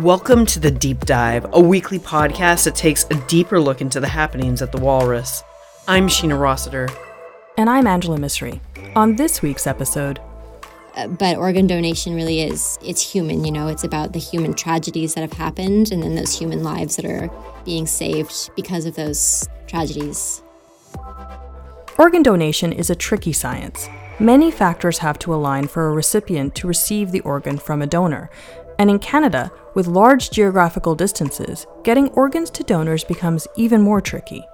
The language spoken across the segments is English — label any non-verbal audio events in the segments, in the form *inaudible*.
Welcome to The Deep Dive, a weekly podcast that takes a deeper look into the happenings at the Walrus. I'm Sheena Rossiter. And I'm Angela Misri. On this week's episode, uh, but organ donation really is it's human you know it's about the human tragedies that have happened and then those human lives that are being saved because of those tragedies organ donation is a tricky science many factors have to align for a recipient to receive the organ from a donor and in canada with large geographical distances getting organs to donors becomes even more tricky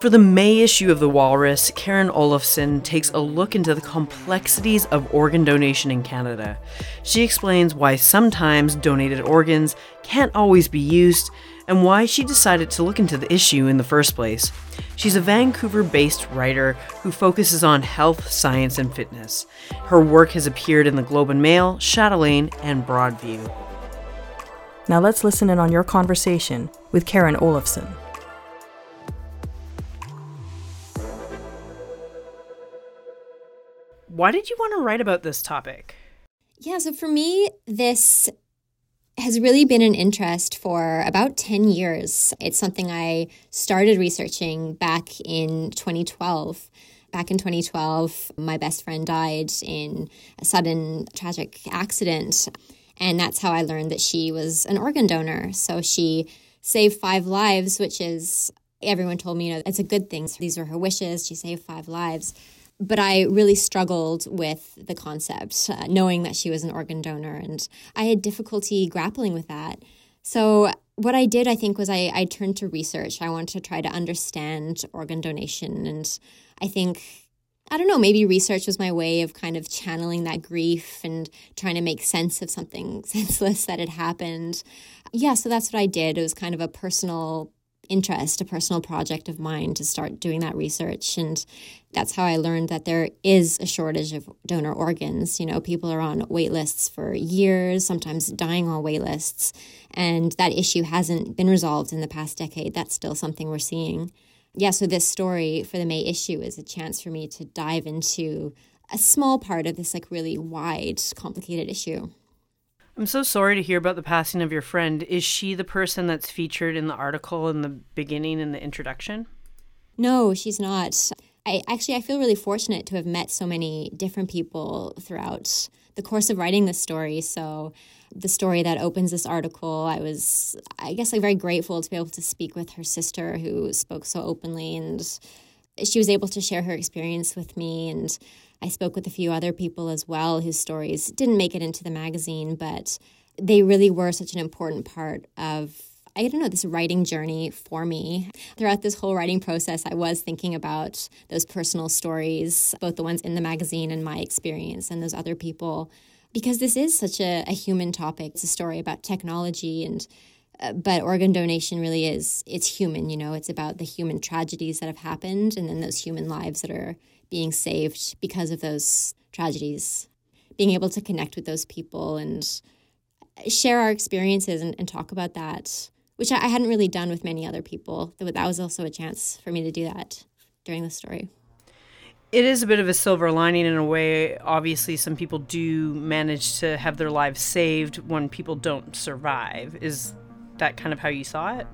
for the May issue of The Walrus, Karin Olafson takes a look into the complexities of organ donation in Canada. She explains why sometimes donated organs can't always be used and why she decided to look into the issue in the first place. She's a Vancouver based writer who focuses on health, science, and fitness. Her work has appeared in the Globe and Mail, Chatelaine, and Broadview. Now let's listen in on your conversation with Karin Olafson. Why did you want to write about this topic? Yeah, so for me, this has really been an interest for about 10 years. It's something I started researching back in 2012. Back in 2012, my best friend died in a sudden tragic accident. And that's how I learned that she was an organ donor. So she saved five lives, which is, everyone told me, you know, it's a good thing. These were her wishes. She saved five lives but I really struggled with the concept, uh, knowing that she was an organ donor, and I had difficulty grappling with that. So, what I did, I think, was I, I turned to research. I wanted to try to understand organ donation. And I think, I don't know, maybe research was my way of kind of channeling that grief and trying to make sense of something *laughs* senseless that had happened. Yeah, so that's what I did. It was kind of a personal interest, a personal project of mine to start doing that research. And that's how I learned that there is a shortage of donor organs. You know, people are on wait lists for years, sometimes dying on wait lists. And that issue hasn't been resolved in the past decade. That's still something we're seeing. Yeah, so this story for the May issue is a chance for me to dive into a small part of this like really wide, complicated issue. I'm so sorry to hear about the passing of your friend. Is she the person that's featured in the article in the beginning in the introduction? No, she's not. I actually I feel really fortunate to have met so many different people throughout the course of writing this story. So the story that opens this article, I was I guess like very grateful to be able to speak with her sister who spoke so openly and she was able to share her experience with me and I spoke with a few other people as well whose stories didn't make it into the magazine, but they really were such an important part of I don't know, this writing journey for me. Throughout this whole writing process, I was thinking about those personal stories, both the ones in the magazine and my experience, and those other people, because this is such a, a human topic. It's a story about technology and uh, but organ donation really is it's human you know it's about the human tragedies that have happened and then those human lives that are being saved because of those tragedies. Being able to connect with those people and share our experiences and, and talk about that, which I, I hadn't really done with many other people. That was also a chance for me to do that during the story. It is a bit of a silver lining in a way. Obviously, some people do manage to have their lives saved when people don't survive. Is that kind of how you saw it?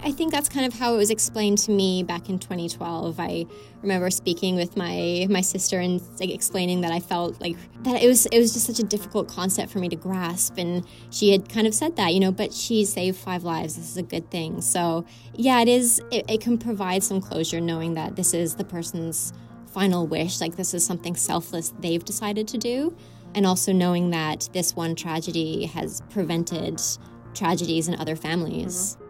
I think that's kind of how it was explained to me back in 2012. I remember speaking with my my sister and like explaining that I felt like that it was it was just such a difficult concept for me to grasp and she had kind of said that, you know, but she saved five lives. This is a good thing. So, yeah, it is it, it can provide some closure knowing that this is the person's final wish, like this is something selfless they've decided to do, and also knowing that this one tragedy has prevented tragedies in other families. Mm-hmm.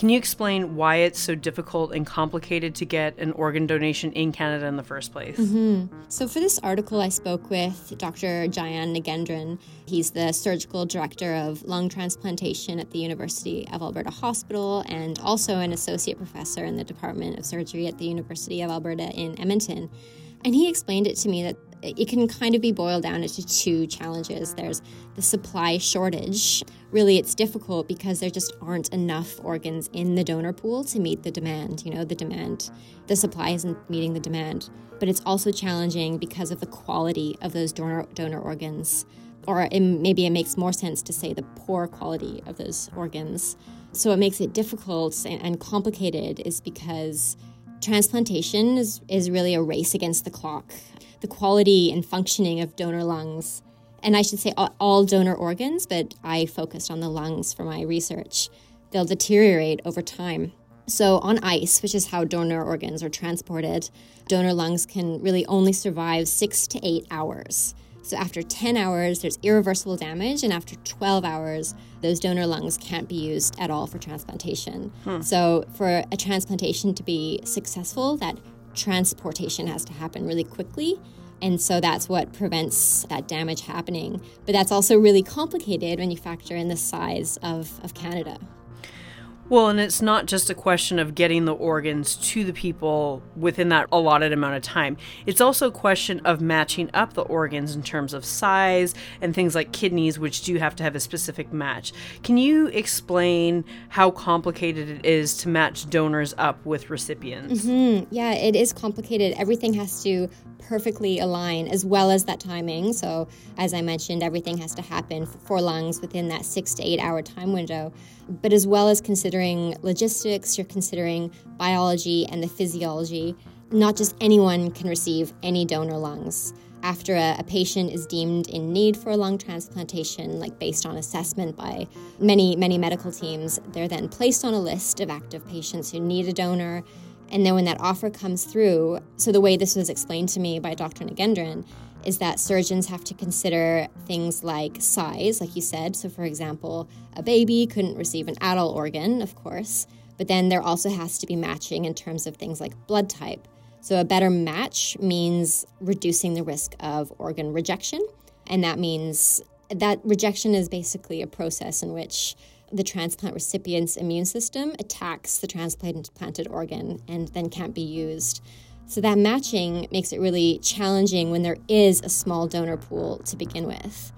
Can you explain why it's so difficult and complicated to get an organ donation in Canada in the first place? Mm-hmm. So, for this article, I spoke with Dr. Jayan Nagendran. He's the surgical director of lung transplantation at the University of Alberta Hospital and also an associate professor in the Department of Surgery at the University of Alberta in Edmonton. And he explained it to me that it can kind of be boiled down into two challenges. There's the supply shortage. Really, it's difficult because there just aren't enough organs in the donor pool to meet the demand. You know, the demand, the supply isn't meeting the demand. But it's also challenging because of the quality of those donor, donor organs. Or it, maybe it makes more sense to say the poor quality of those organs. So, what makes it difficult and, and complicated is because transplantation is, is really a race against the clock the quality and functioning of donor lungs, and I should say all, donor organs, but I focused on the lungs for my research, they'll deteriorate over time. So, on ice, which is how donor organs are transported, donor lungs can really only survive six to eight hours. So, after 10 hours, there's irreversible damage, and after 12 hours, those donor lungs can't be used at all for transplantation. Hmm. So, for a transplantation to be successful, that transportation has to happen really quickly. And so that's what prevents that damage happening. But that's also really complicated when you factor in the size of, of Canada. Well, and it's not just a question of getting the organs to the people within that allotted amount of time. It's also a question of matching up the organs in terms of size and things like kidneys, which do have to have a specific match. Can you explain how complicated it is to match donors up with recipients? Mm-hmm. Yeah, it is complicated. Everything has to perfectly align as well as that timing. So, as I mentioned, everything has to happen for lungs within that six to eight hour time window. But as well as considering logistics, you're considering biology and the physiology. Not just anyone can receive any donor lungs. After a, a, patient is deemed in need for a lung transplantation, like based on assessment by many, many medical teams, they're then placed on a list of active patients who need a donor and then when that offer comes through, so the way this was explained to me by Dr. Nagendran is that surgeons have to consider things like size, like you said. So, for example, a baby couldn't receive an adult organ, of course, but then there also has to be matching in terms of things like blood type. So, a better match means reducing the risk of organ rejection. And that means that rejection is basically a process in which the transplant recipient's immune system attacks the transplanted organ and then can't be used. So that matching makes it really challenging when there is a small donor pool to begin with.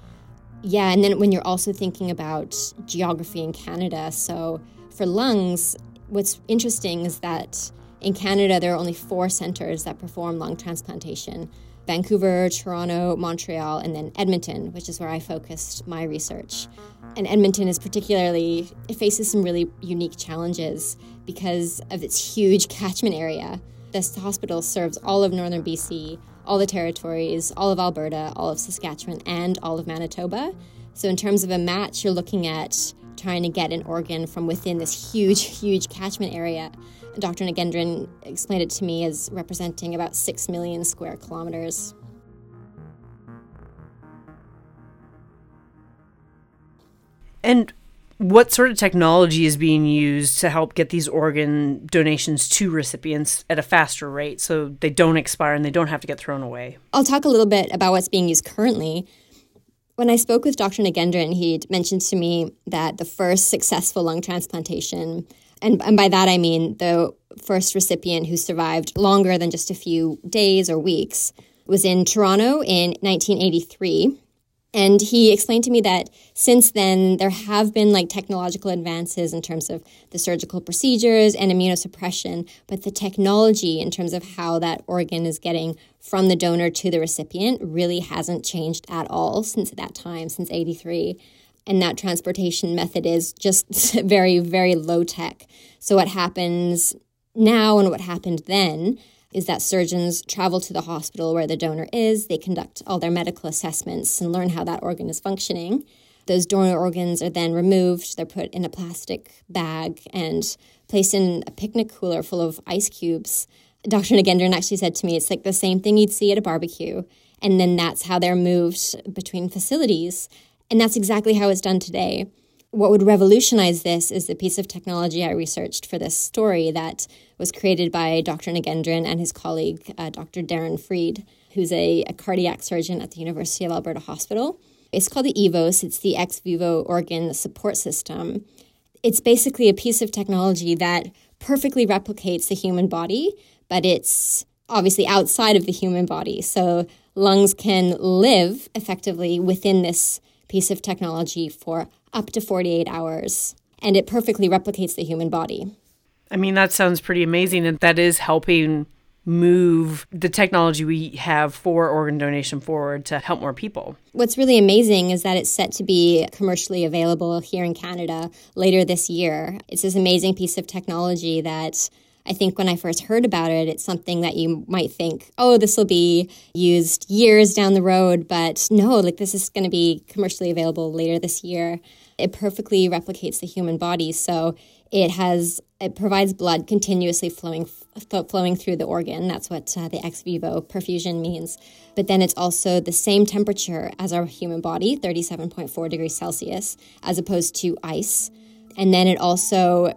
Yeah, and then when you're also thinking about geography in Canada, so for lungs, what's interesting is that in Canada there are only four centers that perform lung transplantation. Vancouver, Toronto, Montreal, and then Edmonton, which is where I focused my research. And Edmonton is particularly, it faces some really unique challenges because of its huge catchment area. This hospital serves all of northern BC, all the territories, all of Alberta, all of Saskatchewan, and all of Manitoba. So, in terms of a match, you're looking at trying to get an organ from within this huge, huge catchment area. Dr. Nagendran explained it to me as representing about 6 million square kilometers. And what sort of technology is being used to help get these organ donations to recipients at a faster rate so they don't expire and they don't have to get thrown away? I'll talk a little bit about what's being used currently. When I spoke with Dr. Nagendran, he mentioned to me that the first successful lung transplantation and, and by that I mean the first recipient who survived longer than just a few days or weeks, was in Toronto in 1983. And he explained to me that since then, there have been like technological advances in terms of the surgical procedures and immunosuppression, but the technology in terms of how that organ is getting from the donor to the recipient really hasn't changed at all since that time, since 83 and that transportation method is just *laughs* very, very low tech. So, what happens now and what happened then is that surgeons travel to the hospital where the donor is, they conduct all their medical assessments and learn how that organ is functioning. Those donor organs are then removed, they're put in a plastic bag and placed in a picnic cooler full of ice cubes. Dr. Nagendran actually said to me, it's like the same thing you'd see at a barbecue. And then that's how they're moved between facilities. And that's exactly how it's done today. What would revolutionize this is the piece of technology I researched for this story that was created by Dr. Nagendran and his colleague, uh, Dr. Darren Freed, who's a, a cardiac surgeon at the University of Alberta Hospital. It's called the EVOS, it's the ex vivo organ support system. It's basically a piece of technology that perfectly replicates the human body, but it's obviously outside of the human body. So lungs can live effectively within this piece of technology for up to 48 hours, and it perfectly replicates the human body. I mean, that sounds pretty amazing, and that is helping move the technology we have for organ donation forward to help more people. What's really amazing is that it's set to be commercially available here in Canada later this year. It's this amazing piece of technology that I think when I first heard about it, it's something that you might think, oh, this will be used years down the road. But no, like this is going to be commercially available later this year. It perfectly replicates the human body. So it has it provides blood continuously flowing flowing through the organ. That's what uh, the ex vivo perfusion means. But then it's also the same temperature as our human body, 37.4 degrees Celsius, as opposed to ice. And then it also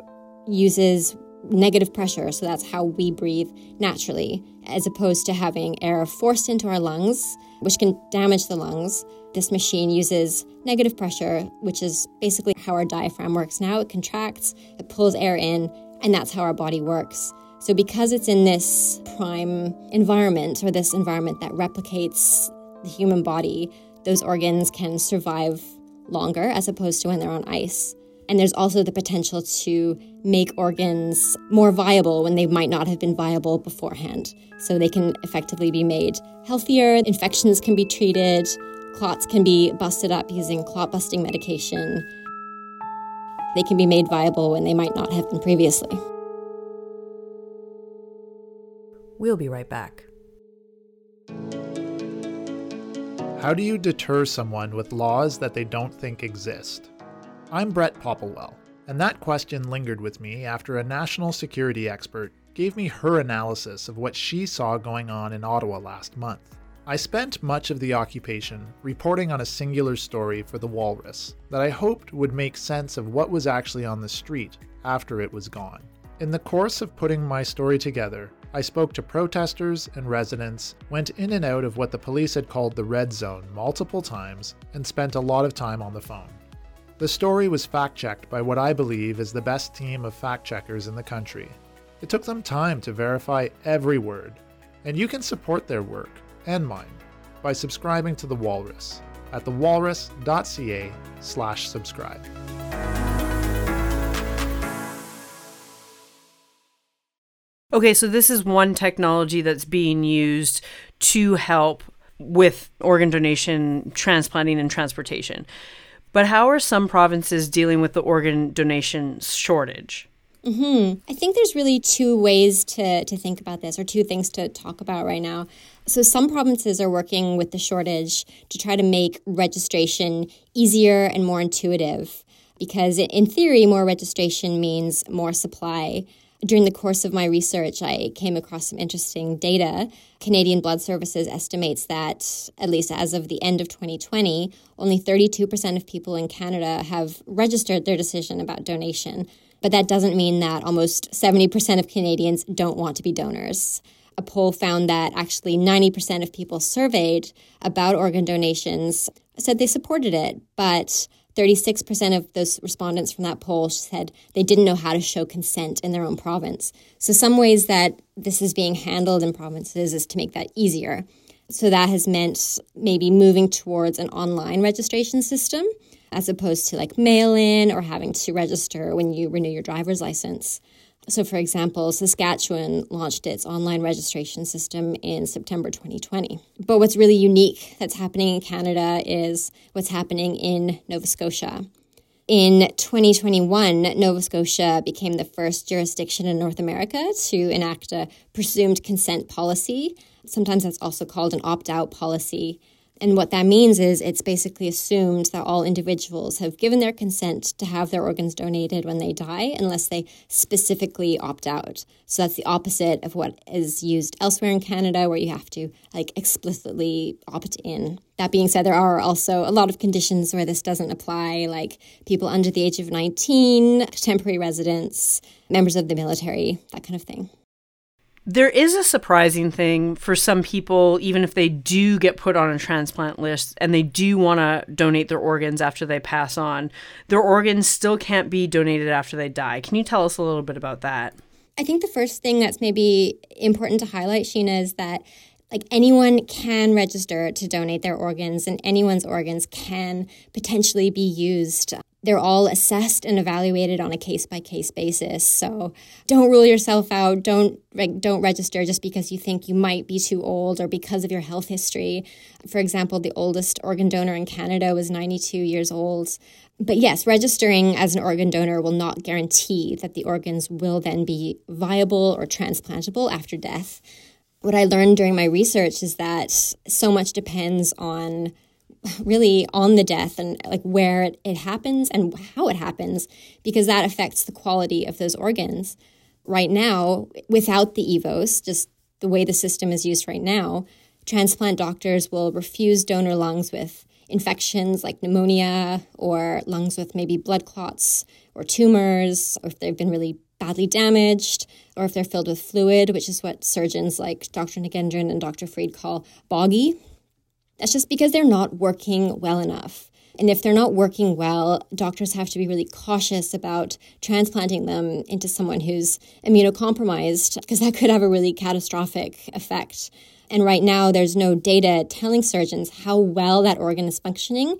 uses negative pressure, so that's how we breathe naturally, as opposed to having air forced into our lungs, which can damage the lungs. This machine uses negative pressure, which is basically how our diaphragm works now. It contracts, it pulls air in, and that's how our body works. So, because it's in this prime environment or this environment that replicates the human body, those organs can survive longer as opposed to when they're on ice. And there's also the potential to make organs more viable when they might not have been viable beforehand. So they can effectively be made healthier, infections can be treated, clots can be busted up using clot busting medication. They can be made viable when they might not have been previously. We'll be right back. How do you deter someone with laws that they don't think exist? I'm Brett Popplewell, and that question lingered with me after a national security expert gave me her analysis of what she saw going on in Ottawa last month. I spent much of the occupation reporting on a singular story for the Walrus that I hoped would make sense of what was actually on the street after it was gone. In the course of putting my story together, I spoke to protesters and residents, went in and out of what the police had called the red zone multiple times, and spent a lot of time on the phone. The story was fact checked by what I believe is the best team of fact checkers in the country. It took them time to verify every word, and you can support their work and mine by subscribing to The Walrus at thewalrus.ca slash subscribe. Okay, so this is one technology that's being used to help with organ donation, transplanting, and transportation. But how are some provinces dealing with the organ donation shortage? Mm-hmm. I think there's really two ways to, to think about this, or two things to talk about right now. So, some provinces are working with the shortage to try to make registration easier and more intuitive, because in theory, more registration means more supply during the course of my research, I came across some interesting data. Canadian Blood Services estimates that, at least as of the end of 2020, only 32% of people in Canada have registered their decision about donation. But that doesn't mean that almost 70% of Canadians don't want to be donors. A poll found that actually 90% of people surveyed about organ donations said they supported it, but 36% of those respondents from that poll said they didn't know how to show consent in their own province. So, some ways that this is being handled in provinces is to make that easier. So, that has meant maybe moving towards an online registration system as opposed to like mail in or having to register when you renew your driver's license. So, for example, Saskatchewan launched its online registration system in September 2020. But what's really unique that's happening in Canada is what's happening in Nova Scotia. In 2021, Nova Scotia became the first jurisdiction in North America to enact a presumed consent policy. Sometimes that's also called an opt out policy. And what that means is it's basically assumed that all individuals have given their consent to have their organs donated when they die, unless they specifically opt out. So that's the opposite of what is used elsewhere in Canada, where you have to like explicitly opt in. That being said, there are also a lot of conditions where this doesn't apply, like people under the age of 19, temporary residents, members of the military, that kind of thing. There is a surprising thing for some people, even if they do get put on a transplant list and they do want to donate their organs after they pass on, their organs still can't be donated after they die. Can you tell us a little bit about that? I think the first thing that's maybe important to highlight, Sheena, is that like anyone can register to donate their organs and anyone's organs can potentially be used they're all assessed and evaluated on a case by case basis. So don't rule yourself out. Don't like, don't register just because you think you might be too old or because of your health history. For example the oldest organ donor in canada was 92 years old. But yes, registering as an organ donor will not guarantee that the organs will then be viable or transplantable after death. What I learned during my research is that so much depends on really on the death and like where it, it happens and how it happens because that affects the quality of those organs. Right now, without the EVOS, just the way the system is used right now, transplant doctors will refuse donor lungs with infections like pneumonia or lungs with maybe blood clots or tumors, or if they've been really badly damaged, or if they're filled with fluid, which is what surgeons like Dr. Nagendran and Dr. Freed call boggy. That's just because they're not working well enough. And if they're not working well, doctors have to be really cautious about transplanting them into someone who's immunocompromised, because that could have a really catastrophic effect. And right now, there's no data telling surgeons how well that organ is functioning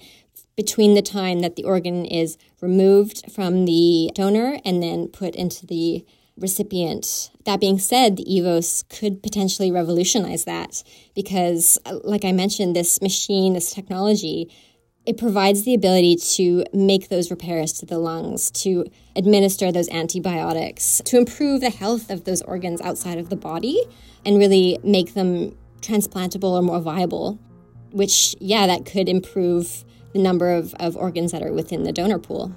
between the time that the organ is removed from the donor and then put into the recipient. That being said, the EVOS could potentially revolutionize that because, uh, like I mentioned, this machine, this technology, it provides the ability to make those repairs to the lungs, to administer those antibiotics, to improve the health of those organs outside of the body, and really make them transplantable or more viable. Which, yeah, that could improve the number of, of organs that are within the donor pool.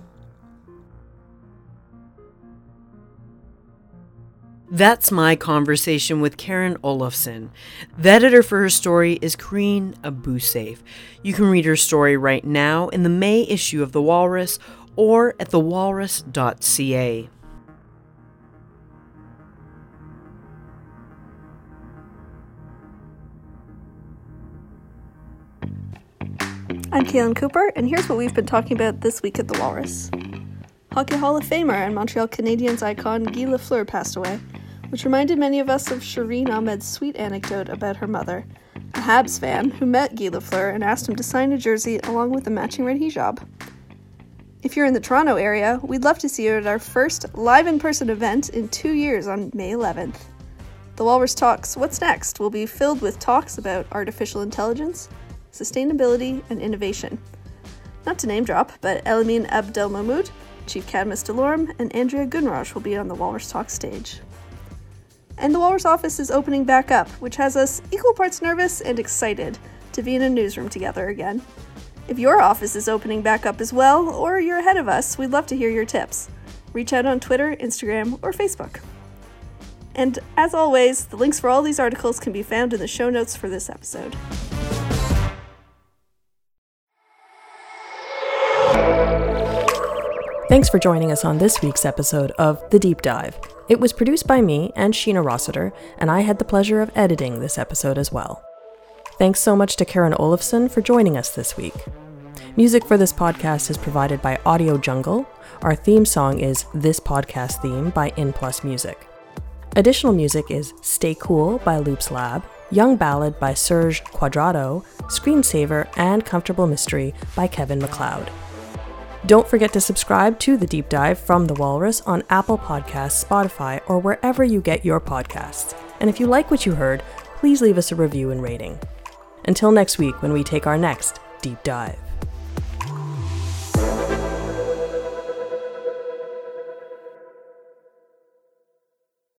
That's my conversation with Karin Olafson. The editor for her story is Karine Abouseif. You can read her story right now in the May issue of The Walrus or at thewalrus.ca. I'm Kaylin Cooper, and here's what we've been talking about this week at the Walrus. Hockey Hall of Famer and Montreal Canadiens icon Guy Lafleur passed away, which reminded many of us of Shireen Ahmed's sweet anecdote about her mother, a Habs fan who met Guy Lafleur and asked him to sign a jersey along with a matching red hijab. If you're in the Toronto area, we'd love to see you at our first live in person event in two years on May 11th. The Walrus Talks What's Next will be filled with talks about artificial intelligence sustainability, and innovation. Not to name drop, but Elamin Abdel Mahmoud, Chief Cadmus Delorme, and Andrea Gunraj will be on the Walrus Talk stage. And the Walrus office is opening back up, which has us equal parts nervous and excited to be in a newsroom together again. If your office is opening back up as well, or you're ahead of us, we'd love to hear your tips. Reach out on Twitter, Instagram, or Facebook. And as always, the links for all these articles can be found in the show notes for this episode. Thanks for joining us on this week's episode of The Deep Dive. It was produced by me and Sheena Rossiter, and I had the pleasure of editing this episode as well. Thanks so much to Karin Olafson for joining us this week. Music for this podcast is provided by Audio Jungle. Our theme song is This Podcast Theme by Inplus Music. Additional music is Stay Cool by Loops Lab, Young Ballad by Serge Quadrado, Screensaver, and Comfortable Mystery by Kevin MacLeod. Don't forget to subscribe to The Deep Dive from The Walrus on Apple Podcasts, Spotify, or wherever you get your podcasts. And if you like what you heard, please leave us a review and rating. Until next week when we take our next deep dive.